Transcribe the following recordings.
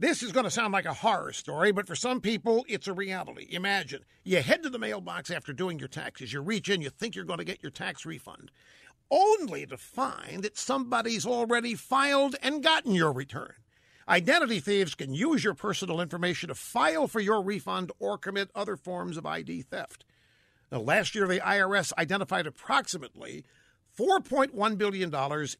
This is going to sound like a horror story, but for some people, it's a reality. Imagine you head to the mailbox after doing your taxes. You reach in, you think you're going to get your tax refund, only to find that somebody's already filed and gotten your return. Identity thieves can use your personal information to file for your refund or commit other forms of ID theft. Now, last year, the IRS identified approximately $4.1 billion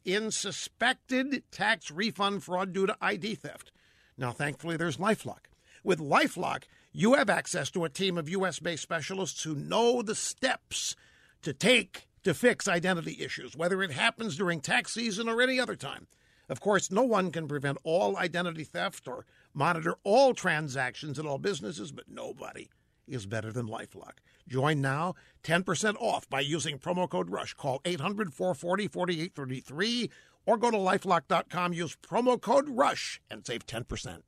in suspected tax refund fraud due to ID theft. Now, thankfully, there's Lifelock. With Lifelock, you have access to a team of U.S. based specialists who know the steps to take to fix identity issues, whether it happens during tax season or any other time. Of course, no one can prevent all identity theft or monitor all transactions at all businesses, but nobody is better than Lifelock. Join now, 10% off by using promo code RUSH. Call 800 440 4833 or go to lifelock.com, use promo code RUSH, and save 10%.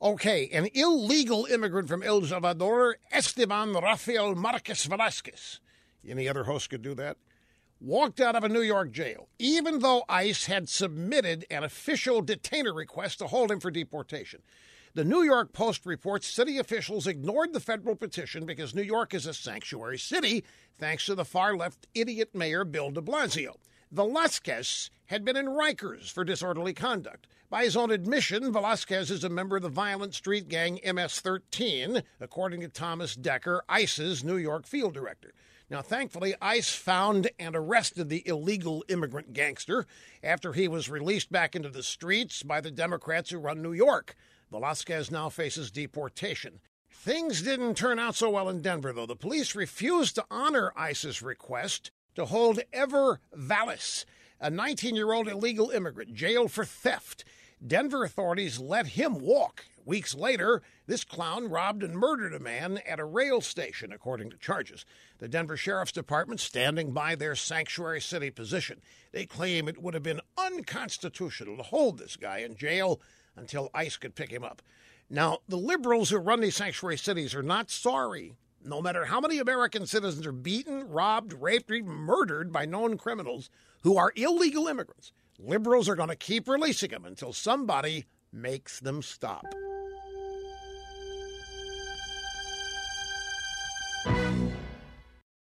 Okay, an illegal immigrant from El Salvador, Esteban Rafael Marquez Velasquez. Any other host could do that? Walked out of a New York jail, even though ICE had submitted an official detainer request to hold him for deportation. The New York Post reports city officials ignored the federal petition because New York is a sanctuary city, thanks to the far left idiot mayor Bill de Blasio. Velasquez had been in Rikers for disorderly conduct. By his own admission, Velasquez is a member of the violent street gang MS 13, according to Thomas Decker, ICE's New York field director. Now, thankfully, ICE found and arrested the illegal immigrant gangster after he was released back into the streets by the Democrats who run New York. Velasquez now faces deportation. Things didn't turn out so well in Denver, though. The police refused to honor ICE's request to hold Ever Valles, a 19 year old illegal immigrant, jailed for theft. Denver authorities let him walk. Weeks later, this clown robbed and murdered a man at a rail station, according to charges. The Denver Sheriff's Department standing by their sanctuary city position. They claim it would have been unconstitutional to hold this guy in jail until ICE could pick him up. Now, the liberals who run these sanctuary cities are not sorry. No matter how many American citizens are beaten, robbed, raped, or even murdered by known criminals who are illegal immigrants, liberals are going to keep releasing them until somebody makes them stop.